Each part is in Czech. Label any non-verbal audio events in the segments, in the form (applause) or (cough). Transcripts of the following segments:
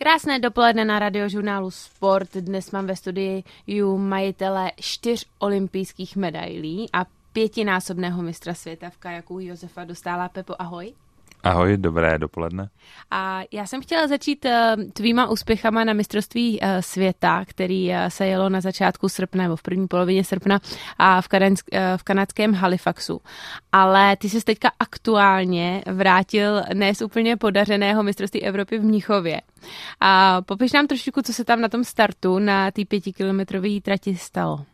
Krásné dopoledne na radiožurnálu Sport. Dnes mám ve studii majitele čtyř olympijských medailí a pětinásobného mistra světa v kajaku Josefa Dostála. Pepo, ahoj. Ahoj, dobré dopoledne. A já jsem chtěla začít uh, tvýma úspěchama na mistrovství uh, světa, který uh, se jelo na začátku srpna nebo v první polovině srpna a v, kadensk, v kanadském Halifaxu. Ale ty jsi teďka aktuálně vrátil nes úplně podařeného mistrovství Evropy v Mnichově. A popiš nám trošičku, co se tam na tom startu na té pětikilometrové trati stalo. Uh,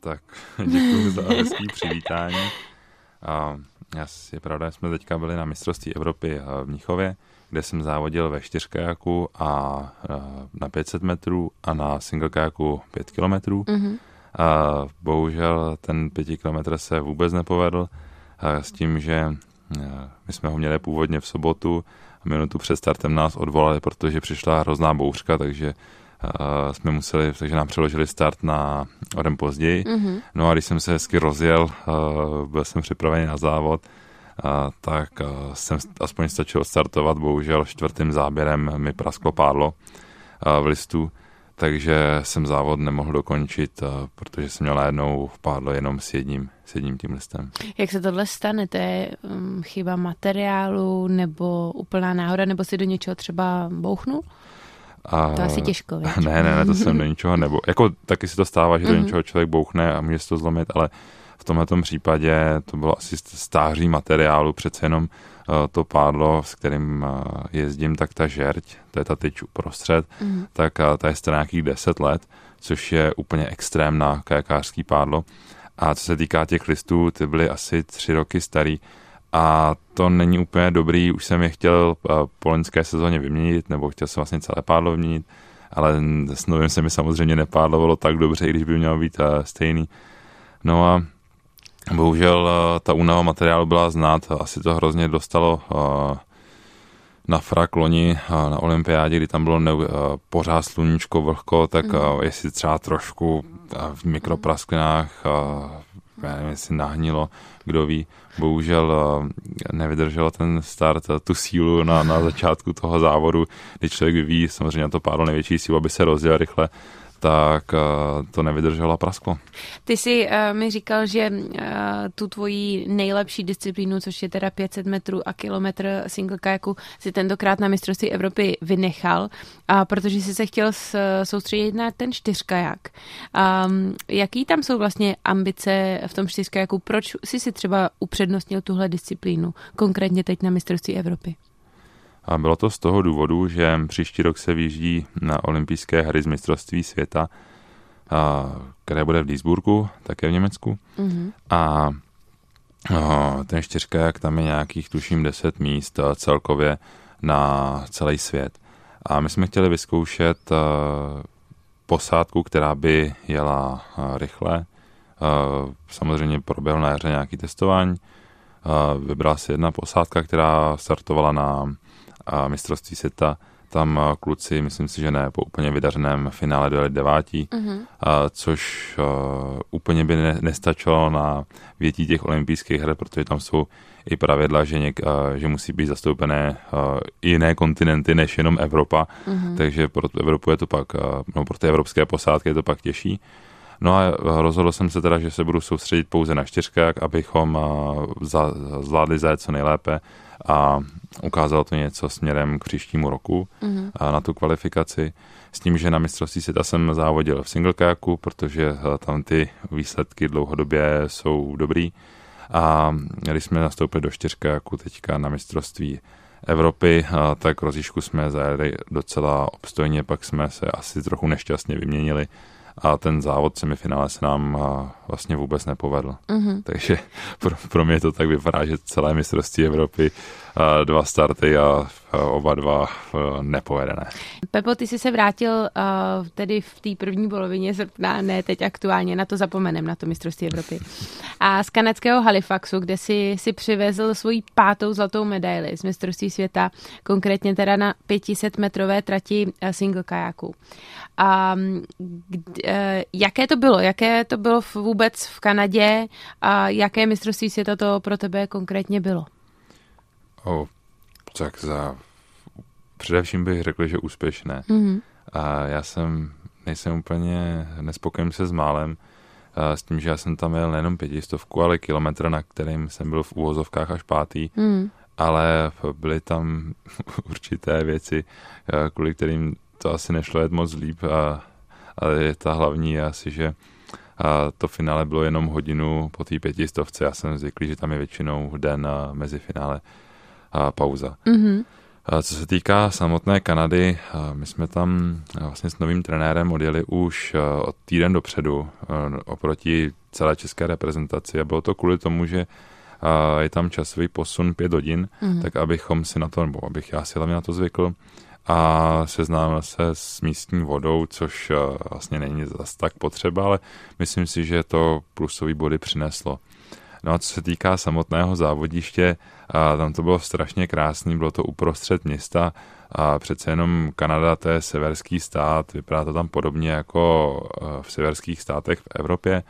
tak (laughs) děkuji za hezký přivítání. Uh, je pravda, jsme teďka byli na mistrovství Evropy v Mnichově, kde jsem závodil ve čtyřkajaku a na 500 metrů a na single kajaku 5 kilometrů. Mm-hmm. A bohužel ten 5 kilometr se vůbec nepovedl s tím, že my jsme ho měli původně v sobotu a minutu před startem nás odvolali, protože přišla hrozná bouřka, takže uh, jsme museli, takže nám přeložili start na o den později. Mm-hmm. No a když jsem se hezky rozjel, uh, byl jsem připravený na závod, uh, tak uh, jsem aspoň stačil startovat, bohužel čtvrtým záběrem mi prasklo pádlo uh, v listu, takže jsem závod nemohl dokončit, uh, protože jsem měl najednou pádlo jenom s jedním, s jedním tím listem. Jak se tohle stane? To je um, chyba materiálu nebo úplná náhoda, nebo si do něčeho třeba bouchnul? A, to asi těžko, víš? (laughs) Ne, ne, ne, to jsem do ničeho nebo. Jako taky se to stává, že do mm-hmm. něčeho člověk bouchne a může se to zlomit, ale v tomhle případě to bylo asi stáří materiálu, přece jenom uh, to pádlo, s kterým uh, jezdím, tak ta žerť, to je ta tyč uprostřed, mm. tak uh, ta je stará nějakých 10 let, což je úplně extrémná kajakářský pádlo. A co se týká těch listů, ty byly asi tři roky starý, a to není úplně dobrý, už jsem je chtěl eh, po loňské sezóně vyměnit, nebo chtěl jsem vlastně celé pádlo vyměnit, ale s novým se mi samozřejmě nepádlovalo tak dobře, i když by mělo být eh, stejný. No a bohužel eh, ta únava materiálu byla znát, asi to hrozně dostalo na frak loni na olympiádě, kdy tam bylo ne, pořád sluníčko vlhko, tak mm. jestli třeba trošku v mikroprasklinách já nevím, jestli nahnilo, kdo ví. Bohužel eh, nevydržel ten start, eh, tu sílu na, na začátku toho závodu, kdy člověk vyvíjí samozřejmě na to pádlo největší sílu, aby se rozděl rychle, tak eh, to nevydrželo a prasklo. Ty jsi uh, mi říkal, že uh, tu tvoji nejlepší disciplínu, což je teda 500 metrů a kilometr single kajaku, si tentokrát na mistrovství Evropy vynechal, uh, protože jsi se chtěl s, soustředit na ten čtyřkajak. Um, jaký tam jsou vlastně ambice v tom čtyřkajaku? Proč jsi si třeba upřednostnil tuhle disciplínu, konkrétně teď na mistrovství Evropy? A bylo to z toho důvodu, že příští rok se vyjíždí na olympijské hry z mistrovství světa, které bude v Duisburgu, také v Německu. Mm-hmm. A ten čtyřkajak, tam je nějakých, tuším, 10 míst celkově na celý svět. A my jsme chtěli vyzkoušet posádku, která by jela rychle. Samozřejmě proběhlo na jaře nějaký testování. Vybrala se jedna posádka, která startovala na a mistrovství světa, tam kluci, myslím si, že ne, po úplně vydařeném finále dojeli devátí, uh-huh. a, což a, úplně by ne, nestačilo na větí těch olympijských her, protože tam jsou i pravidla, že, něk, a, že musí být zastoupené a, jiné kontinenty než jenom Evropa, uh-huh. takže pro Evropu je to pak, a, no, pro ty evropské posádky je to pak těžší. No a rozhodl jsem se teda, že se budu soustředit pouze na čtyřkách, abychom za, zvládli zajet co nejlépe a ukázalo to něco směrem k příštímu roku mm-hmm. a na tu kvalifikaci. S tím, že na mistrovství světa jsem závodil v single kajaku, protože eh, tam ty výsledky dlouhodobě jsou dobrý. A když jsme nastoupili do čtyřkajaku teďka na mistrovství Evropy, eh, tak rozíšku jsme zajeli docela obstojně, pak jsme se asi trochu nešťastně vyměnili a ten závod semifinále se nám vlastně vůbec nepovedl. Mm-hmm. Takže (laughs) pro, pro mě to tak vypadá, že celé mistrovství Evropy, dva starty a oba dva nepovedené. Pepo, ty jsi se vrátil tedy v té první polovině srpna, ne teď aktuálně, na to zapomenem, na to mistrovství Evropy. A z kanadského Halifaxu, kde si, si přivezl svoji pátou zlatou medaili z mistrovství světa, konkrétně teda na 500 metrové trati single kajaku. A e, jaké to bylo? Jaké to bylo vůbec v Kanadě a jaké mistrovství světa to pro tebe konkrétně bylo? Oh, tak za především bych řekl, že úspěšné. Mm-hmm. A já jsem, nejsem úplně nespokojen se s málem, s tím, že já jsem tam jel nejenom pětistovku, ale kilometr, na kterým jsem byl v úvozovkách až pátý, mm. ale byly tam (laughs) určité věci, kvůli kterým to asi nešlo jet moc líp, a, ale je ta hlavní je asi, že a to finále bylo jenom hodinu po té pětistovce. Já jsem zvyklý, že tam je většinou den mezi finále a pauza. Mm-hmm. A co se týká samotné Kanady, my jsme tam vlastně s novým trenérem odjeli už od týden dopředu oproti celé české reprezentaci a bylo to kvůli tomu, že je tam časový posun pět hodin, mm-hmm. tak abychom si na to, nebo abych já si hlavně na to zvykl, a seznámil se s místní vodou, což vlastně není zase tak potřeba, ale myslím si, že to plusový body přineslo. No a co se týká samotného závodiště, a tam to bylo strašně krásný, bylo to uprostřed města a přece jenom Kanada, to je severský stát, vypadá to tam podobně jako v severských státech v Evropě.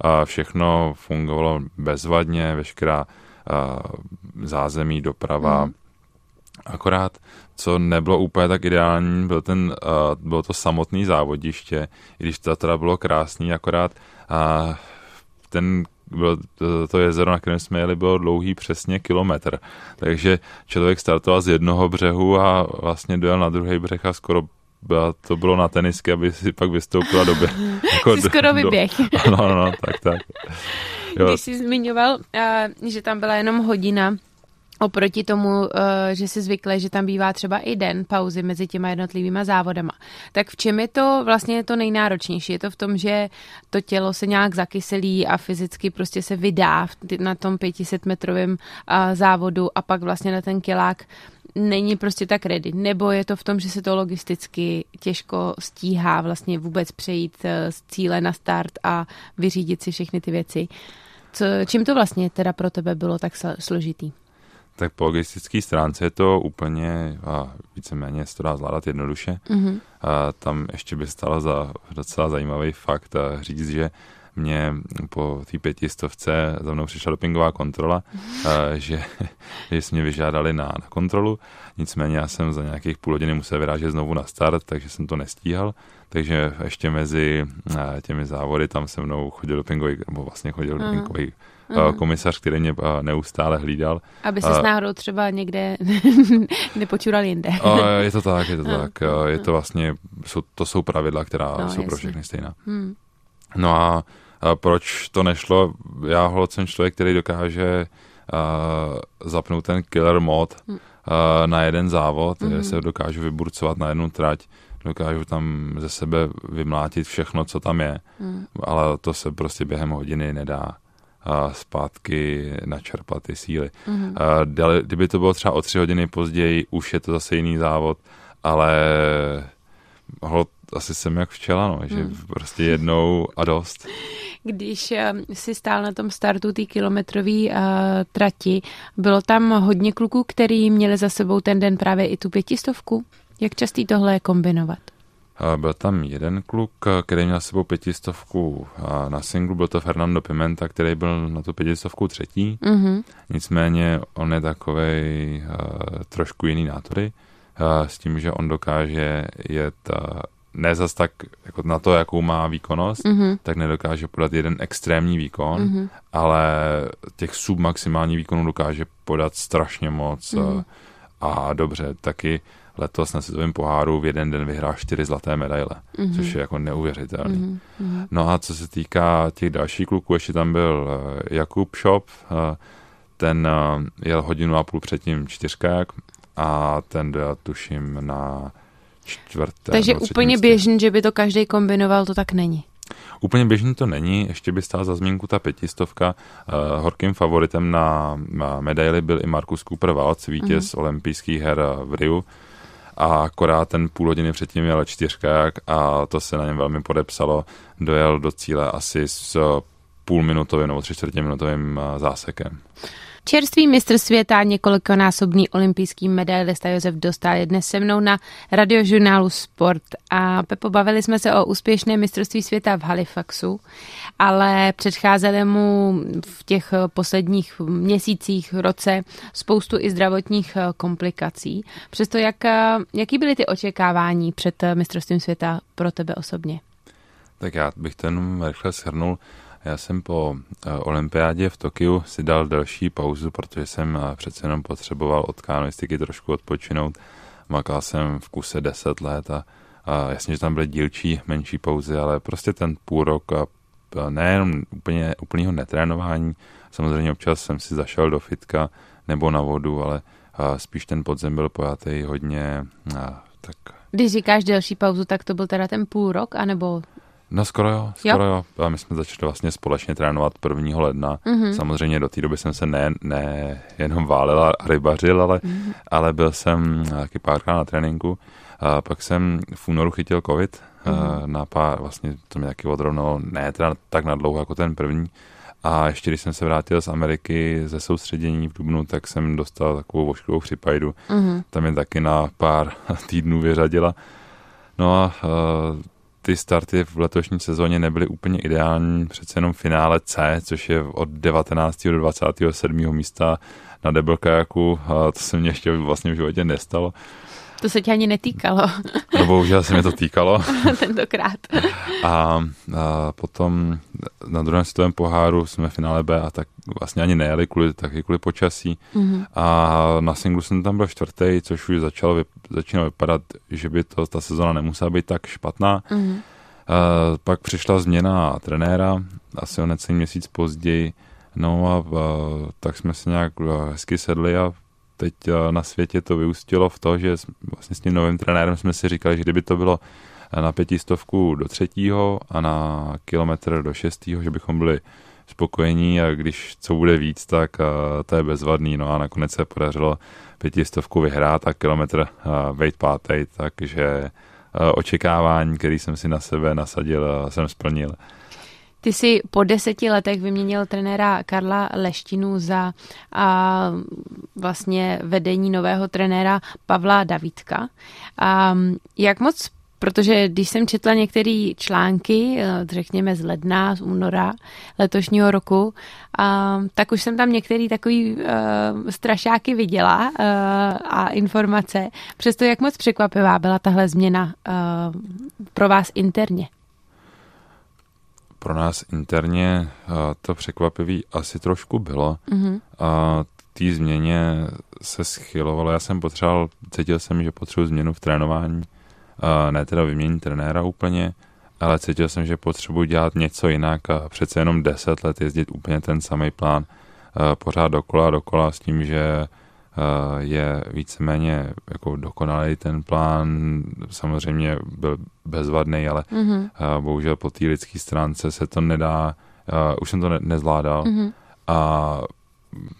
A všechno fungovalo bezvadně, veškerá zázemí, doprava. Mm. Akorát, co nebylo úplně tak ideální, byl ten, bylo to samotné závodiště, i když to teda bylo krásný, akorát ten bylo to, to jezero, na kterém jsme jeli, bylo dlouhý přesně kilometr. Takže člověk startoval z jednoho břehu a vlastně dojel na druhý břeh a skoro byla, to bylo na tenisky, aby si pak vystoupila do (laughs) jako Jsi skoro vyběh. (laughs) No, no, no, tak, tak. (laughs) Jo. Když jsi zmiňoval, uh, že tam byla jenom hodina, Oproti tomu, eh, že si zvykle, že tam bývá třeba i den pauzy mezi těma jednotlivýma závodama. Tak v čem je to vlastně to nejnáročnější? Je to v tom, že to tělo se nějak zakyselí a fyzicky prostě se vydá na tom 500 metrovém eh, závodu a pak vlastně na ten kilák není prostě tak ready. Nebo je to v tom, že se to logisticky těžko stíhá vlastně vůbec přejít eh, z cíle na start a vyřídit si všechny ty věci. Co, čím to vlastně teda pro tebe bylo tak složitý? Tak po logistické stránce je to úplně a víceméně se to dá zvládat jednoduše. Mm-hmm. A tam ještě by stalo za docela zajímavý fakt a říct, že mě po té pětistovce za mnou přišla dopingová kontrola, a, že, že jsme mě vyžádali na, na kontrolu, nicméně já jsem za nějakých půl hodiny musel vyrážet znovu na start, takže jsem to nestíhal, takže ještě mezi těmi závody tam se mnou chodil dopingový, nebo vlastně chodil mm-hmm. dopingový mm. komisař, který mě neustále hlídal. Aby se s náhodou třeba někde (laughs) nepočural jinde. je to tak, je to tak. Je to vlastně, jsou, to jsou pravidla, která no, jsou jasně. pro všechny stejná. Hmm. No a, a proč to nešlo? Já hled jsem člověk, který dokáže uh, zapnout ten killer mod uh, na jeden závod, hmm. se dokážu vyburcovat na jednu trať, dokážu tam ze sebe vymlátit všechno, co tam je, hmm. ale to se prostě během hodiny nedá a zpátky načerpat ty síly. Mm-hmm. A dali, kdyby to bylo třeba o tři hodiny později, už je to zase jiný závod, ale ho, asi jsem jak včela, no, že mm. prostě jednou a dost. Když uh, si stál na tom startu té kilometrové uh, trati, bylo tam hodně kluků, který měli za sebou ten den právě i tu pětistovku? Jak častý tohle je kombinovat? Byl tam jeden kluk, který měl s sebou pětistovku na singlu, byl to Fernando Pimenta, který byl na tu pětistovku třetí. Mm-hmm. Nicméně on je takovej trošku jiný nátory, s tím, že on dokáže jet ne zas tak jako na to, jakou má výkonnost, mm-hmm. tak nedokáže podat jeden extrémní výkon, mm-hmm. ale těch submaximální výkonů dokáže podat strašně moc mm-hmm. a dobře, taky letos na světovém poháru v jeden den vyhrál čtyři zlaté medaile, mm-hmm. což je jako neuvěřitelné. Mm-hmm. No a co se týká těch dalších kluků, ještě tam byl eh, Jakub Shop, eh, ten jel hodinu a půl předtím čtyřkák a ten dojel tuším na čtvrté. Takže úplně běžný, že by to každý kombinoval, to tak není. Úplně běžný to není, ještě by stál za zmínku ta pětistovka. Uh, horkým favoritem na, na medaily byl i Markus Cooper Waltz, vítěz mm-hmm. olympijských her v Riu a akorát ten půl hodiny předtím jel čtyřkák a to se na něm velmi podepsalo. Dojel do cíle asi s půlminutovým nebo tři čtvrtě minutovým zásekem. Čerstvý mistr světa, několikonásobný olympijský medailista Josef Dostal je dnes se mnou na radiožurnálu Sport. A Pepo, bavili jsme se o úspěšné mistrovství světa v Halifaxu, ale předcházely mu v těch posledních měsících, roce spoustu i zdravotních komplikací. Přesto jak, jaký byly ty očekávání před mistrovstvím světa pro tebe osobně? Tak já bych jenom rychle shrnul. Já jsem po eh, olympiádě v Tokiu si dal delší pauzu, protože jsem eh, přece jenom potřeboval od kanoistiky trošku odpočinout. Makal jsem v kuse 10 let a, a jasně, že tam byly dílčí, menší pauzy, ale prostě ten půl rok a nejenom úplně, úplného netrénování, samozřejmě občas jsem si zašel do fitka nebo na vodu, ale spíš ten podzem byl pojatý hodně, tak když říkáš delší pauzu, tak to byl teda ten půl rok, anebo No skoro jo, skoro jo. jo. My jsme začali vlastně společně trénovat 1. ledna. Mm-hmm. Samozřejmě do té doby jsem se ne, ne jenom válel a rybařil, ale, mm-hmm. ale byl jsem taky párkrát na tréninku. A pak jsem v únoru chytil covid mm-hmm. na pár, vlastně to mě taky odrovnalo, ne teda tak na dlouho jako ten první. A ještě když jsem se vrátil z Ameriky ze soustředění v Dubnu, tak jsem dostal takovou voškovou připajdu. Mm-hmm. Tam mě taky na pár (laughs) týdnů vyřadila. No a ty starty v letošní sezóně nebyly úplně ideální, přece jenom finále C, což je od 19. do 27. místa na double kajaku, a to se mě ještě vlastně v životě nestalo. To se tě ani netýkalo. (laughs) No bohužel se mi to týkalo. (laughs) Tentokrát. (laughs) A, a potom na druhém světovém poháru jsme v finále B a tak vlastně ani nejeli kvůli, taky kvůli počasí. Mm-hmm. A na singlu jsem tam byl čtvrtý, což už začalo, začínalo vypadat, že by to ta sezona nemusela být tak špatná. Mm-hmm. A pak přišla změna trenéra, asi o necelý měsíc později. No a, a tak jsme se nějak hezky sedli a teď eh, na světě to vyústilo v to, že vlastně s tím novým trenérem jsme si říkali, že kdyby to bylo eh, na pětistovku do třetího a na kilometr do šestého, že bychom byli spokojení a když co bude víc, tak uh, to je bezvadný. No a nakonec se podařilo pětistovku vyhrát a kilometr vejt pátej, takže očekávání, který jsem si na sebe nasadil, jsem splnil. Ty jsi po deseti letech vyměnil trenéra Karla Leštinu za a, vlastně vedení nového trenéra Pavla Davidka. A, jak moc Protože když jsem četla některé články, eh, řekněme z ledna, z února letošního roku, a, tak už jsem tam některé takové uh, strašáky viděla uh, a informace. Přesto jak moc překvapivá byla tahle změna uh, pro vás interně? Pro nás interně to překvapivý asi trošku bylo. Mm-hmm. A té změně se schylovalo. Já jsem potřeboval, cítil jsem, že potřebuji změnu v trénování. A ne teda vyměnit trenéra úplně, ale cítil jsem, že potřebuji dělat něco jinak a přece jenom deset let jezdit úplně ten samý plán pořád dokola dokola s tím, že je víceméně jako dokonalý ten plán, samozřejmě byl bezvadný, ale mm-hmm. bohužel po té lidské stránce se to nedá, eh, už jsem to ne, nezvládal mm-hmm. a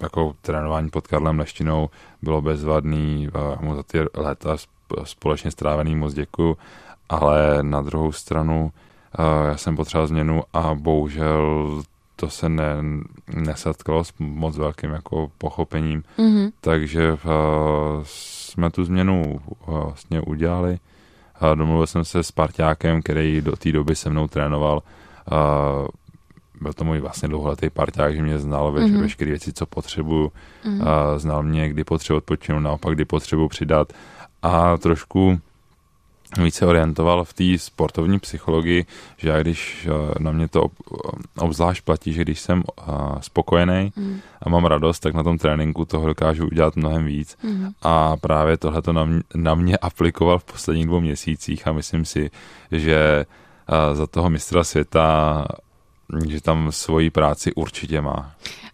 jako trénování pod Karlem Leštinou bylo bezvadný, mu za ty léta společně strávený moc děkuju, ale na druhou stranu já jsem potřeboval změnu a bohužel to se ne, nesetkalo s moc velkým jako pochopením, mm-hmm. takže uh, jsme tu změnu uh, vlastně udělali. Uh, domluvil jsem se s parťákem, který do té doby se mnou trénoval. Uh, byl to můj vlastně dlouholetý parťák, že mě znal mm-hmm. veškeré věci, co potřebuju. Mm-hmm. Uh, znal mě, kdy potřebuji odpočinout, naopak, kdy potřebuji přidat. A trošku více orientoval v té sportovní psychologii, že já když eh, na mě to obzvlášť platí, že když jsem eh, spokojený mm. a mám radost, tak na tom tréninku toho dokážu udělat mnohem víc. Mm. A právě tohle to na, mě, na mě (laughs) aplikoval v posledních dvou měsících a myslím si, že eh, za toho mistra světa že tam svoji práci určitě má.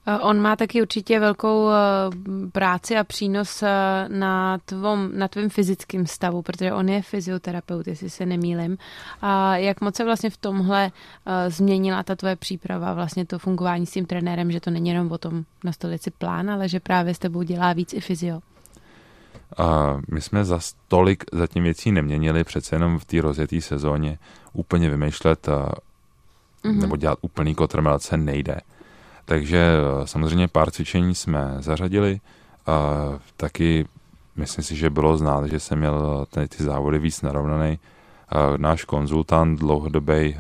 Eh, on má taky určitě velkou eh, práci a přínos eh, na, tvom, na tvém fyzickém stavu, protože on je fyzioterapeut, jestli se nemýlim. A jak moc se vlastně v tomhle změnila ta tvoje příprava, vlastně to fungování s tím trenérem, že to není jenom o tom nastolit si plán, ale že právě s tebou dělá víc i fyzio? A my jsme za tolik zatím věcí neměnili, přece jenom v té rozjeté sezóně úplně vymýšlet a, mm-hmm. nebo dělat úplný kotrmelace nejde Takže samozřejmě pár cvičení jsme zařadili, taky myslím si, že bylo znát, že jsem měl ty, ty závody víc narovnaný. Náš konzultant dlouhodobý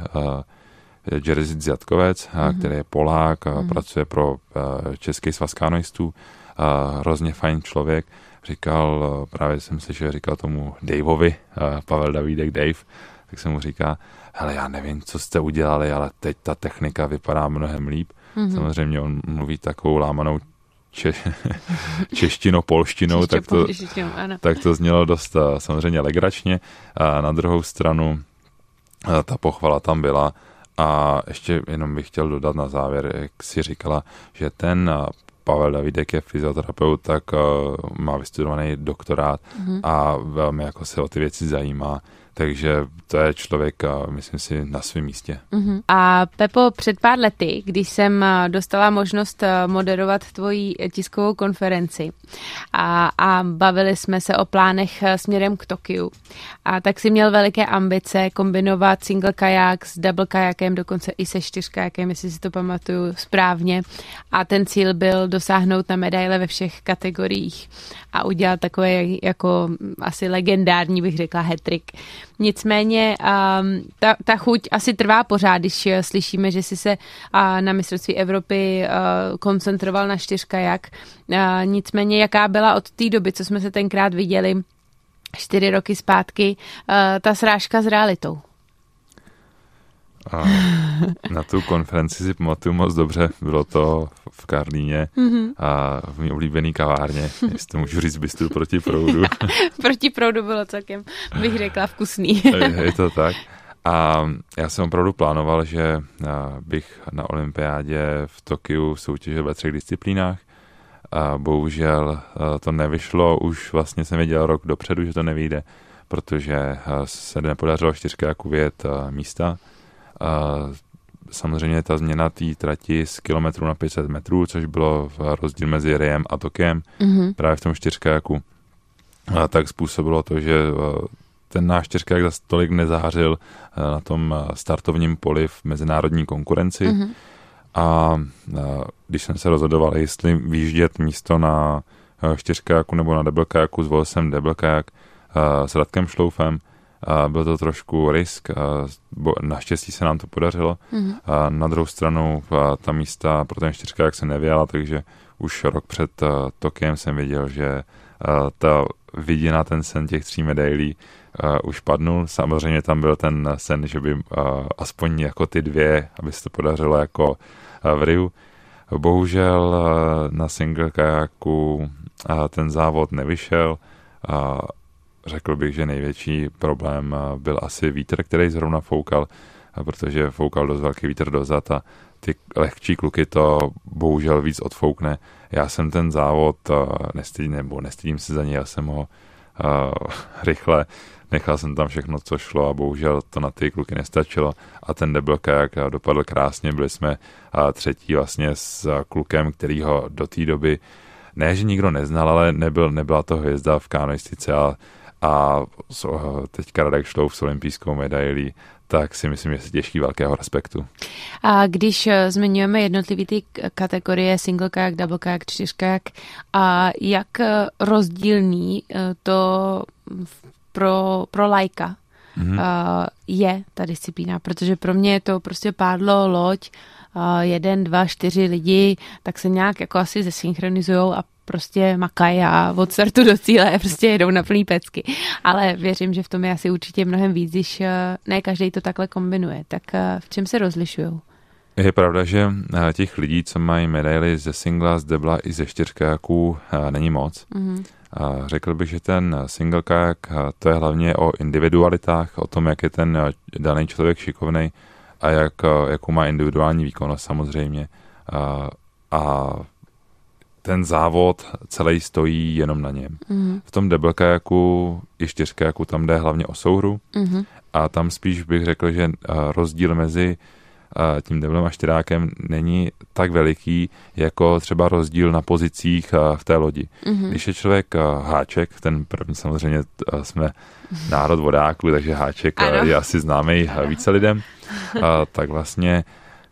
Jerzy Zjatkovec, mm-hmm. který je Polák, mm-hmm. pracuje pro Český svaz kanoistů, hrozně fajn člověk, říkal, právě jsem slyšel, říkal tomu Daveovi, Pavel Davídek Dave, tak se mu říká, hele, já nevím, co jste udělali, ale teď ta technika vypadá mnohem líp. Mm-hmm. Samozřejmě on mluví takovou lámanou če, (laughs) češtinou, polštinou, tak to, tak to znělo dost samozřejmě legračně. A na druhou stranu ta pochvala tam byla a ještě jenom bych chtěl dodat na závěr, jak si říkala, že ten Pavel Davidek je fyzioterapeut, tak má vystudovaný doktorát mm-hmm. a velmi jako se o ty věci zajímá takže to je člověk, myslím si, na svém místě. Uh-huh. A Pepo, před pár lety, když jsem dostala možnost moderovat tvoji tiskovou konferenci a, a bavili jsme se o plánech směrem k Tokiu, a tak si měl veliké ambice kombinovat single kajak s double kajakem, dokonce i se čtyřkajakem, jestli si to pamatuju správně. A ten cíl byl dosáhnout na medaile ve všech kategoriích a udělat takové jako asi legendární, bych řekla, hetrik. Nicméně um, ta, ta chuť asi trvá pořád, když uh, slyšíme, že jsi se uh, na mistrovství Evropy uh, koncentroval na čtyřkajak. Uh, nicméně, jaká byla od té doby, co jsme se tenkrát viděli, čtyři roky zpátky, uh, ta srážka s realitou? A na tu konferenci si pamatuju moc dobře, bylo to v Karlíně mm-hmm. a v mý oblíbený kavárně, (laughs) jestli to můžu říct bystru proti proudu. (laughs) proti proudu bylo celkem, bych řekla, vkusný. (laughs) je to tak. A já jsem opravdu plánoval, že bych na olympiádě v Tokiu soutěžil ve třech disciplínách. A bohužel to nevyšlo, už vlastně jsem věděl rok dopředu, že to nevyjde, protože se nepodařilo čtyřka jako vyjet místa samozřejmě ta změna té trati z kilometru na 500 metrů, což bylo rozdíl mezi Riem a Tokiem, mm-hmm. právě v tom čtyřkajaku, a tak způsobilo to, že ten náš čtyřkajak za tolik nezářil na tom startovním poli v mezinárodní konkurenci. Mm-hmm. A když jsem se rozhodoval, jestli výjíždět místo na čtyřkajaku nebo na debelkajaku, zvolil jsem debelkajak s Radkem Šloufem, a byl to trošku risk, a naštěstí se nám to podařilo. Mm-hmm. A na druhou stranu a ta místa pro ten čtyřka jak se nevěla, takže už rok před Tokiem jsem viděl, že ta vidina, ten sen těch tří medailí uh, už padnul. Samozřejmě tam byl ten sen, že by uh, aspoň jako ty dvě, aby se to podařilo jako uh, v Riu. Bohužel uh, na single kajaku uh, ten závod nevyšel. Uh, řekl bych, že největší problém eh, byl asi vítr, který zrovna foukal, eh, protože foukal dost velký vítr dozad a ty lehčí kluky to bohužel víc odfoukne. Já jsem ten závod eh, nestydím, nebo nestydím se za něj, já jsem ho uh, rychle nechal jsem tam všechno, co šlo a bohužel to na ty kluky nestačilo a ten debil kajak dopadl krásně, byli jsme třetí vlastně s klukem, který ho do té doby ne, že nikdo neznal, ale nebyl, nebyla to hvězda v kanoistice a a teďka Radek Šlouf s olympijskou medailí, tak si myslím, že se těžký velkého respektu. A když eh, zmiňujeme jednotlivé ty kategorie single kayak, double kayak, čtyř kayak, a jak eh, rozdílný eh, to pro, pro lajka mm-hmm. je ta disciplína, protože pro mě je to prostě pádlo, loď, jeden, dva, čtyři lidi, tak se nějak jako asi zesynchronizujou a prostě makají a od startu do cíle (laughs) prostě jedou na plný pecky. Ale věřím, že v tom je asi určitě mnohem víc, když eh, ne každý to takhle kombinuje. Tak eh, v čem se rozlišují? Je pravda, že eh, těch lidí, co mají medaily ze singla, z debla i ze čtyřkajaků, není moc. Mm-hmm. Řekl bych, že ten single kajak, to je hlavně o individualitách, o tom, jak je ten daný člověk šikovný a jak, jakou má individuální výkonnost samozřejmě. A, a ten závod celý stojí jenom na něm. Mm. V tom double kajaku i čtyřkajaku tam jde hlavně o souhru mm. a tam spíš bych řekl, že rozdíl mezi tím deblem a čtyrákem není tak veliký, jako třeba rozdíl na pozicích v té lodi. Mm-hmm. Když je člověk háček, ten první samozřejmě jsme národ vodáků, takže háček ano. je asi známý více lidem, tak vlastně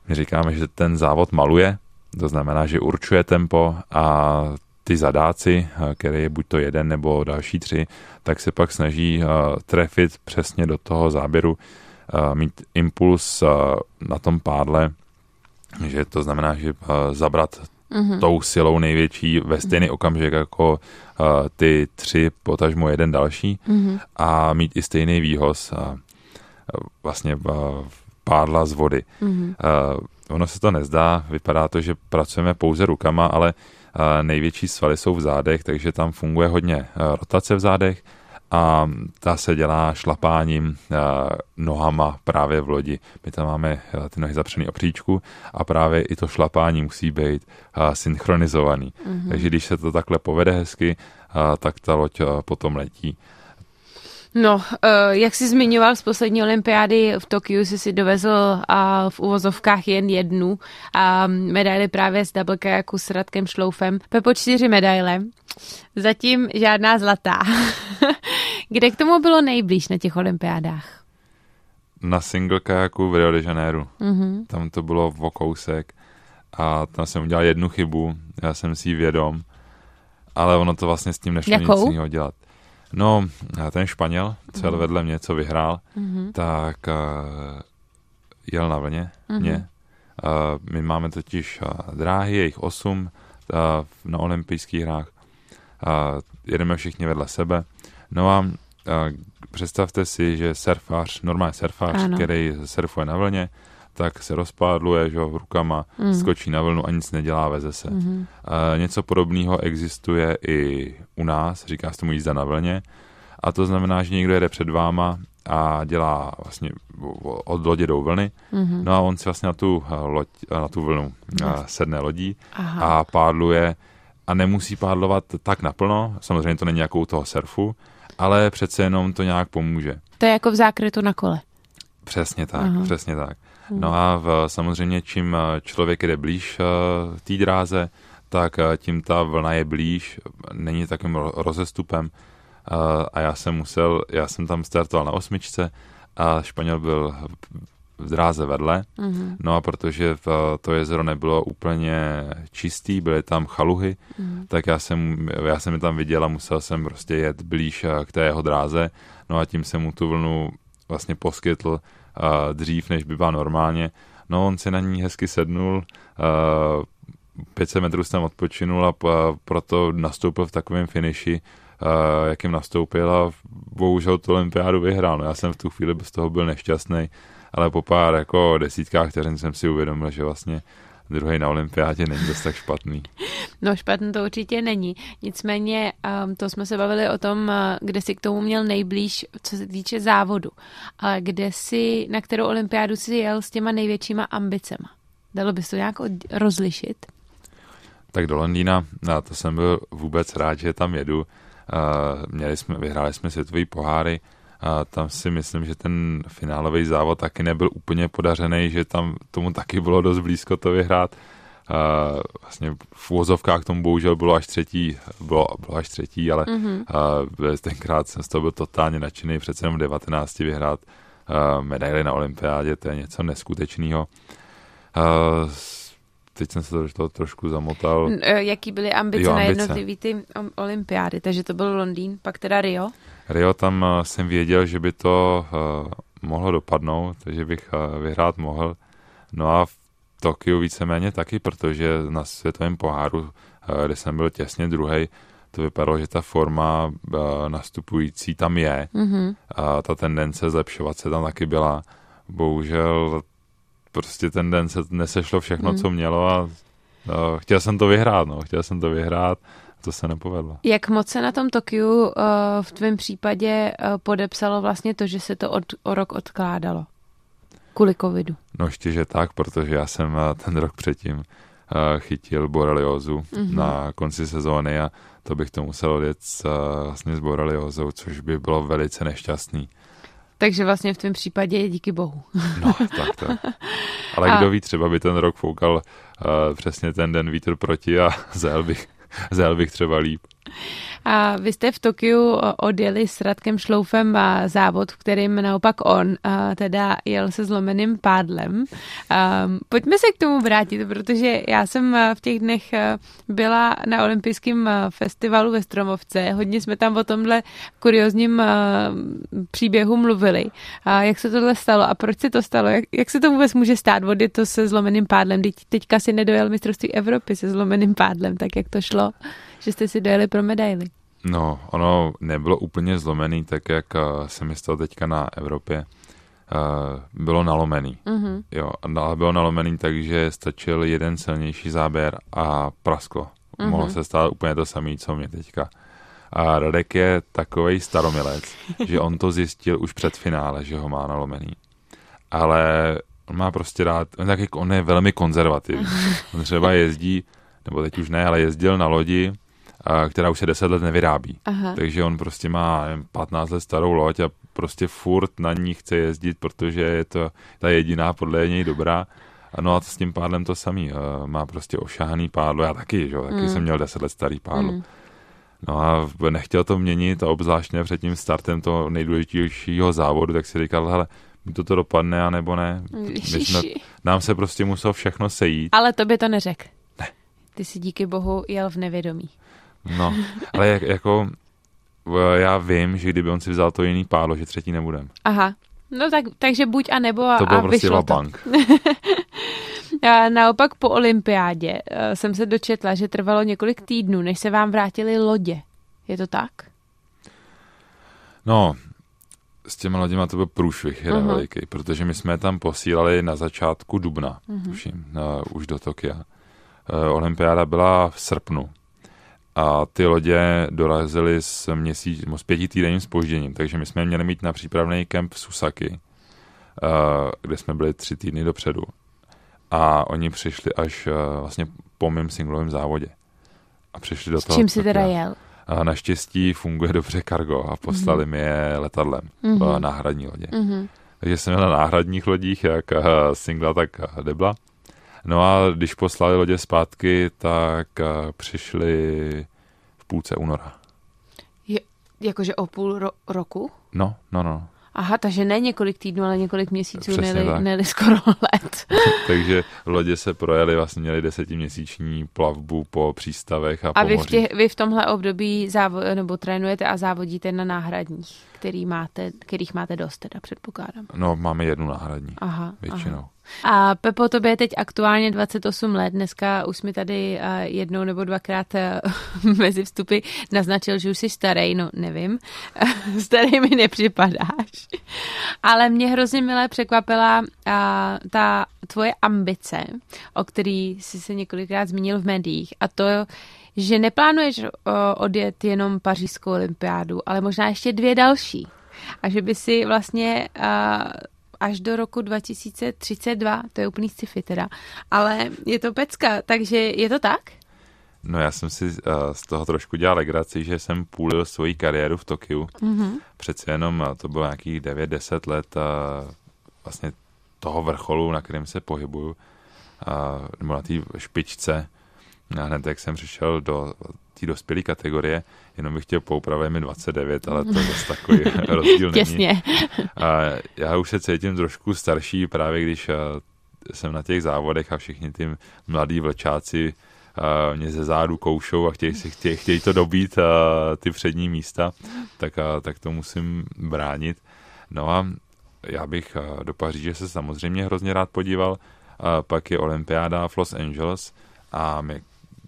my říkáme, že ten závod maluje To znamená, že určuje tempo a ty zadáci, který je buď to jeden nebo další tři, tak se pak snaží trefit přesně do toho záběru, mít impuls na tom pádle, že to znamená, že zabrat mm-hmm. tou silou největší ve stejný mm-hmm. okamžik jako uh, ty tři, potažmo jeden další mm-hmm. a mít i stejný výhoz a vlastně uh, pádla z vody. Mm-hmm. Uh, ono se to nezdá, vypadá to, že pracujeme pouze rukama, ale uh, největší svaly jsou v zádech, takže tam funguje hodně uh, rotace v zádech a ta se dělá šlapáním eh, nohama právě v lodi. My tam máme eh, ty nohy zapřený o příčku a právě i to šlapání musí být eh, synchronizovaný. Mm-hmm. Takže když se to takhle povede hezky, tak ta loď potom letí. No, jak jsi zmiňoval z poslední olympiády v Tokiu, jsi si dovezl a v uvozovkách jen jednu a medaily právě s double kajaku s Radkem Šloufem. Pepo čtyři medaile, zatím žádná zlatá. (laughs) Kde k tomu bylo nejblíž na těch olympiádách? Na single kajaku v Rio de Janeiro. Mm-hmm. Tam to bylo v kousek a tam jsem udělal jednu chybu, já jsem si ji vědom, ale ono to vlastně s tím nešlo Jakou? nic jiného dělat. No, ten Španěl, co mm-hmm. vedle mě, co vyhrál, mm-hmm. tak uh, jel na vlně mm-hmm. mě. Uh, my máme totiž uh, dráhy, jejich osm uh, na olympijských hrách. Uh, jedeme všichni vedle sebe. No a a představte si, že surfář, normální surfář, ano. který surfuje na vlně, tak se rozpádluje, že rukama, mm. skočí na vlnu a nic nedělá, veze se. Mm. A něco podobného existuje i u nás, říká se tomu jízda na vlně, a to znamená, že někdo jede před váma a dělá vlastně od lodě do vlny, mm-hmm. no a on si vlastně na tu, loď, na tu vlnu mm. sedne lodí Aha. a pádluje a nemusí pádlovat tak naplno, samozřejmě to není jako u toho surfu, ale přece jenom to nějak pomůže. To je jako v zákrytu na kole. Přesně tak, Aha. přesně tak. Hmm. No a v, samozřejmě čím eh, člověk jde blíž uh, té dráze, tak uh, tím ta vlna je blíž, není takým rozestupem a já jsem musel, já jsem tam startoval na osmičce a Španěl byl v dráze vedle. Mm-hmm. No a protože v, to jezero nebylo úplně čistý, byly tam chaluhy, mm-hmm. tak já jsem, já jsem je tam viděl a musel jsem prostě jet blíž eh, k té jeho dráze. No a tím jsem mu tu vlnu vlastně poskytl dřív, než by byla normálně. No on si na ní hezky sednul, uh, 500 metrů jsem odpočinul a proto nastoupil v takovém finiši, jakým nastoupil a bohužel tu olympiádu vyhrál. No já jsem v tu chvíli z toho byl nešťastný, ale po pár jako desítkách vteřin jsem si uvědomil, že vlastně druhý na olympiádě není dost tak špatný. No špatný to určitě není. Nicméně um, to jsme se bavili o tom, uh, kde si k tomu měl nejblíž, co se týče závodu. Ale kde si, na kterou olympiádu si jel s těma největšíma ambicema? Dalo bys to nějak rozlišit? Tak do Londýna, no, to jsem byl vůbec rád, že tam jedu. Uh, měli jsme, vyhráli jsme světový poháry, a tam si myslím, že ten finálový závod taky nebyl úplně podařený, že tam tomu taky bylo dost blízko to vyhrát. A vlastně v úvozovkách tomu bohužel bylo až třetí, bylo, bylo až třetí, ale mm-hmm. a tenkrát jsem z toho byl totálně nadšený, přece jenom 19 vyhrát medaily na olympiádě, to je něco neskutečného. Teď jsem se to, to trošku zamotal. E, jaký byly ambice, jo, ambice. na jednotlivý ty olympiády? Takže to byl Londýn, pak teda Rio? Rio tam eh, jsem věděl, že by to uh, mohlo dopadnout, takže bych uh, vyhrát mohl. No a v Tokiu víceméně taky, protože na světovém poháru, kde jsem byl těsně druhý, to vypadalo, že ta forma nastupující tam je. Mm-hmm. A ta tendence zlepšovat se tam taky byla. Bohužel prostě ten den se nesešlo všechno, mm. co mělo a uh, chtěl jsem to vyhrát, no, chtěl jsem to vyhrát to se nepovedlo. Jak moc se na tom Tokiu uh, v tvém případě uh, podepsalo vlastně to, že se to od, o rok odkládalo? Kvůli covidu. No ještě, že tak, protože já jsem uh, ten rok předtím uh, chytil boreliozu mm-hmm. na konci sezóny a to bych to musel odjet uh, vlastně s boreliozou, což by bylo velice nešťastný. Takže vlastně v tvém případě díky bohu. No, tak to. (laughs) Ale a... kdo ví, třeba by ten rok foukal uh, přesně ten den vítr proti a (laughs) zajel bych zajel bych třeba líp. A vy jste v Tokiu odjeli s Radkem Šloufem a závod, v kterým naopak on teda jel se zlomeným pádlem. Pojďme se k tomu vrátit, protože já jsem v těch dnech byla na olympijském festivalu ve Stromovce. Hodně jsme tam o tomhle kuriozním příběhu mluvili. Jak se tohle stalo a proč se to stalo? Jak, jak se to vůbec může stát? Vody to se zlomeným pádlem. Teď, teďka si nedojel mistrovství Evropy se zlomeným pádlem, tak jak to šlo? Že jste si dojeli pro medaily. No, ono nebylo úplně zlomený, tak jak uh, se mi stalo teďka na Evropě. Uh, bylo nalomený. Mm-hmm. Jo, ale bylo nalomený, takže stačil jeden silnější záběr a prasklo. Mm-hmm. Mohlo se stát úplně to samé, co mě teďka. A Radek je takový staromilec, (laughs) že on to zjistil už před finále, že ho má nalomený. Ale on má prostě rád, on, tak, on je velmi konzervativní. (laughs) On třeba jezdí, nebo teď už ne, ale jezdil na lodi, která už se 10 let nevyrábí. Aha. Takže on prostě má nevím, 15 let starou loď a prostě furt na ní chce jezdit, protože je to ta jediná podle něj dobrá. No a s tím pádlem to samý. Má prostě ošáhaný pádlo, já taky, že? taky mm. jsem měl 10 let starý pádlo. Mm. No a nechtěl to měnit a obzvláštně před tím startem toho nejdůležitějšího závodu, tak si říkal, hele, to to dopadne, anebo ne. jsme, nám se prostě muselo všechno sejít. Ale to by to neřekl. Ne. Ty si díky bohu jel v nevědomí. No, ale jak, jako já vím, že kdyby on si vzal to jiný pádlo, že třetí nebudem. Aha, no tak, takže buď a nebo a, to bylo a prostě vyšlo bank. (laughs) naopak po olympiádě eh, jsem se dočetla, že trvalo několik týdnů, než se vám vrátili lodě. Je to tak? No, s těma loděma to byl průšvih jeden uh-huh. veliký, protože my jsme tam posílali na začátku dubna, uh-huh. tuším, na, už do Tokia. Uh, olympiáda byla v srpnu a ty lodě dorazily s, měsíc, s pěti týdenním spožděním, takže my jsme měli mít na přípravný kemp v Susaki, kde jsme byli tři týdny dopředu. A oni přišli až vlastně po mém singlovém závodě. A přišli do s toho. čím si teda jel? A naštěstí funguje dobře kargo a poslali mm-hmm. mi je letadlem, mm-hmm. náhradní lodě. Mm-hmm. Takže jsem měl na náhradních lodích, jak singla, tak debla. No a když poslali lodě zpátky, tak uh, přišli v půlce února. Je, jakože o půl ro- roku? No, no, no. Aha, takže ne několik týdnů, ale několik měsíců, neli, neli skoro (laughs) let. (laughs) takže lodě se projeli, vlastně měli desetiměsíční plavbu po přístavech a, a po vy, v těch, vy v tomhle období závo- nebo trénujete a závodíte na náhradních, který máte, kterých máte dost, teda předpokládám. No, máme jednu náhradní, aha, většinou. Aha. A Pepo, tobě je teď aktuálně 28 let. Dneska už mi tady jednou nebo dvakrát (laughs) mezi vstupy naznačil, že už jsi starý, no nevím. (laughs) starý mi nepřipadáš. Ale mě hrozně milé překvapila ta tvoje ambice, o který jsi se několikrát zmínil v médiích. A to, že neplánuješ odjet jenom pařížskou olympiádu, ale možná ještě dvě další. A že by si vlastně až do roku 2032, to je úplný sci-fi teda, ale je to pecka, takže je to tak? No já jsem si uh, z toho trošku dělal legraci, že jsem půlil svoji kariéru v Tokiu. Mm-hmm. Přece jenom uh, to bylo nějakých 9-10 let uh, vlastně toho vrcholu, na kterém se pohybuju, uh, nebo na té špičce. A hned jak jsem přišel do té dospělé kategorie, jenom bych chtěl poupravit mi 29, ale to je zase takový (laughs) rozdíl Těsně. A já už se cítím trošku starší, právě když eh, jsem na těch závodech a všichni ty mladí vlčáci uh, mě ze zádu koušou a chtějí, si, chtějí, chtějí to dobít uh, ty přední místa, tak, uh, tak to musím bránit. No a já bych uh, do Paříže se samozřejmě hrozně rád podíval. Uh, pak je olympiáda v Los Angeles a my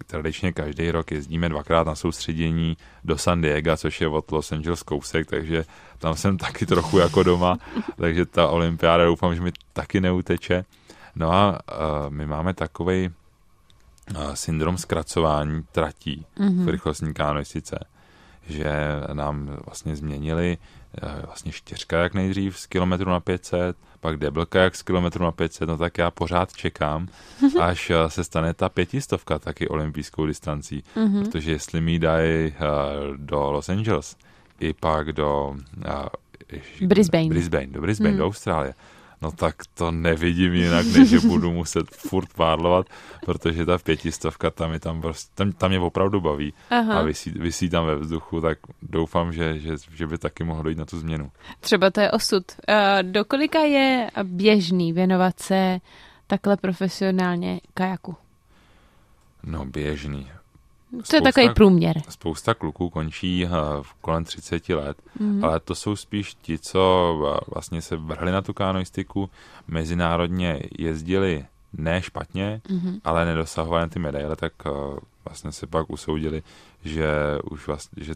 tradičně každý rok jezdíme dvakrát na soustředění do San Diego, což je od Los Angeles kousek, takže tam jsem (laughs) taky trochu jako doma, takže ta olympiáda doufám, že mi taky neuteče. No a uh, my máme takový uh, syndrom zkracování tratí mm-hmm. v rychlostní kanoistice, že nám vlastně změnili vlastně čtyřka jak nejdřív z kilometru na 500, pak deblka jak z kilometru na 500, no tak já pořád čekám, (laughs) až eh, se stane ta pětistovka taky olympijskou distancí, mm-hmm. protože jestli mi dají uh, do Los Angeles i pak do uh, Brisbane. Brisbane, do Brisbane, mm. do Austrálie, no tak to nevidím jinak, než že budu muset furt pádlovat, protože ta pětistovka tam je tam prostě, tam, tam mě opravdu baví Aha. a vysí, vysí tam ve vzduchu, tak doufám, že, že, že by taky mohlo dojít na tu změnu. Třeba to je osud. Do kolika je běžný věnovat se takhle profesionálně kajaku? No běžný. To je takový průměr. Spousta kluků končí uh, kolem 30 let, mm. ale to jsou spíš ti, co uh, vlastně se vrhli na tu kanoistiku, mezinárodně jezdili ne špatně, mm-hmm. ale nedosahovali ty medaile, tak uh, vlastně se pak usoudili, že už vlastně, že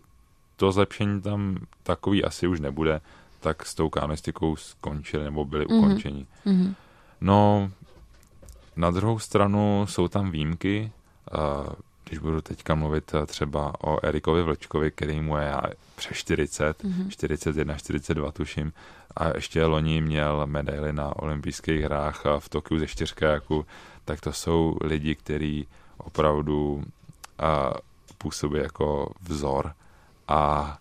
to zlepšení tam takový asi už nebude, tak s tou kanoistikou skončili nebo byli mm-hmm. ukončeni. Mm-hmm. No, na druhou stranu jsou tam výjimky, když budu teďka mluvit eh, třeba o Erikovi Vlčkovi, který mu je přes 40, mm-hmm. 41, 42 tuším, a ještě loni měl medaily na olympijských hrách v Tokiu ze čtyřkajaku, tak to jsou lidi, kteří opravdu a, působí jako vzor. A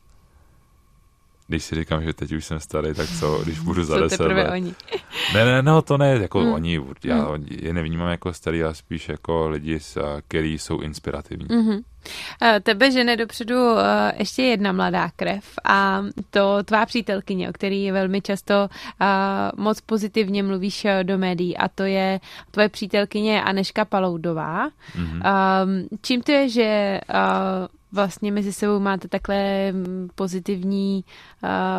když si říkám, že teď už jsem starý, tak co, když (laughs) budu za deset let. oni. (laughs) Ne, ne, no, to ne, jako mm. oni, já mm. je nevnímám jako starý, ale spíš jako lidi, který jsou inspirativní. Mm-hmm. Tebe žene dopředu ještě jedna mladá krev a to tvá přítelkyně, o který velmi často moc pozitivně mluvíš do médií a to je tvoje přítelkyně Aneška Paloudová. Mm-hmm. Čím to je, že vlastně mezi sebou máte takhle pozitivní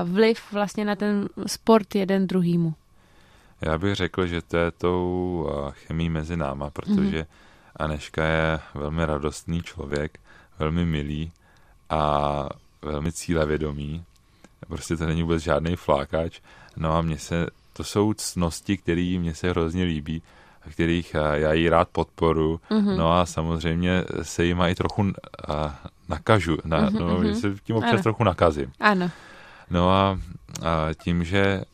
vliv vlastně na ten sport jeden druhýmu? Já bych řekl, že to je tou chemí mezi náma, protože mm-hmm. Aneška je velmi radostný člověk, velmi milý a velmi cílevědomý. Prostě to není vůbec žádný flákač. No a mně se, to jsou cnosti, které mně se hrozně líbí, kterých já jí rád podporu. Mm-hmm. No a samozřejmě se jí i trochu nakažu, na, mm-hmm, no, mm-hmm. se tím občas ano. trochu nakazím. Ano. No a, a tím, že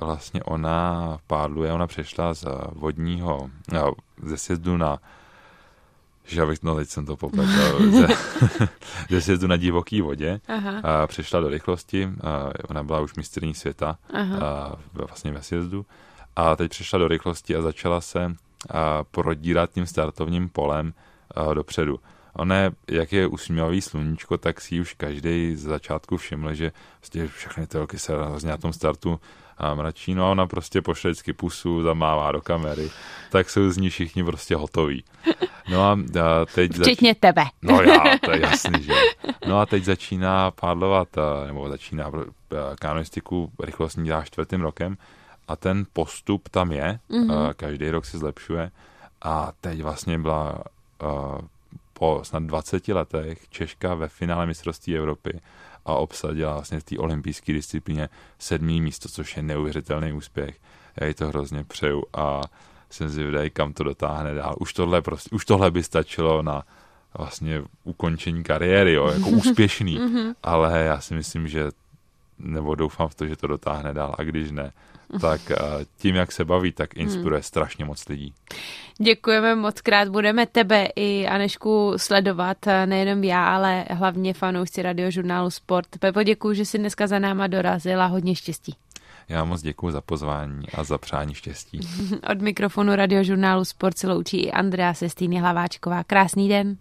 vlastně ona pádluje, ona přešla z vodního, no, ze sjezdu na že abych, no teď jsem to popletl, ze, ze sjezdu na divoký vodě Aha. a přešla do rychlosti, a ona byla už mistrní světa a vlastně ve sjezdu a teď přešla do rychlosti a začala se a prodírat tím startovním polem a dopředu. Ona, jak je usmívavý sluníčko, tak si už každý z začátku všiml, že vlastně všechny ty roky se hrozně na tom startu a mračí, no a ona prostě pošle vždycky pusu, zamává do kamery, tak jsou z ní všichni prostě hotoví. (laughs) No a, teď... Včetně zač... tebe. No já, to je jasný, že No a teď začíná pádlovat, nebo začíná kanoistiku rychlostní dělá čtvrtým rokem a ten postup tam je, mm-hmm. každý rok se zlepšuje a teď vlastně byla po snad 20 letech Češka ve finále mistrovství Evropy a obsadila vlastně v té olympijské disciplíně sedmý místo, což je neuvěřitelný úspěch. Já jí to hrozně přeju a jsem zvědavý, kam to dotáhne dál. Už tohle, prostě, už tohle by stačilo na vlastně ukončení kariéry, jo, jako (laughs) úspěšný, mhm. ale já si myslím, že nebo doufám v to, že to dotáhne dál a když ne, tak (laughs) tím, jak se baví, tak inspiruje hmm. strašně moc lidí. Děkujeme moc krát, budeme tebe i Anešku sledovat, nejenom já, ale hlavně fanoušci radiožurnálu Sport. Pepo, děkuji, že jsi dneska za náma dorazila, hodně štěstí. Já moc děkuji za pozvání a za přání štěstí. (laughs) Od mikrofonu radiožurnálu Sport se loučí i Andrea Sestýny Hlaváčková. Krásný den.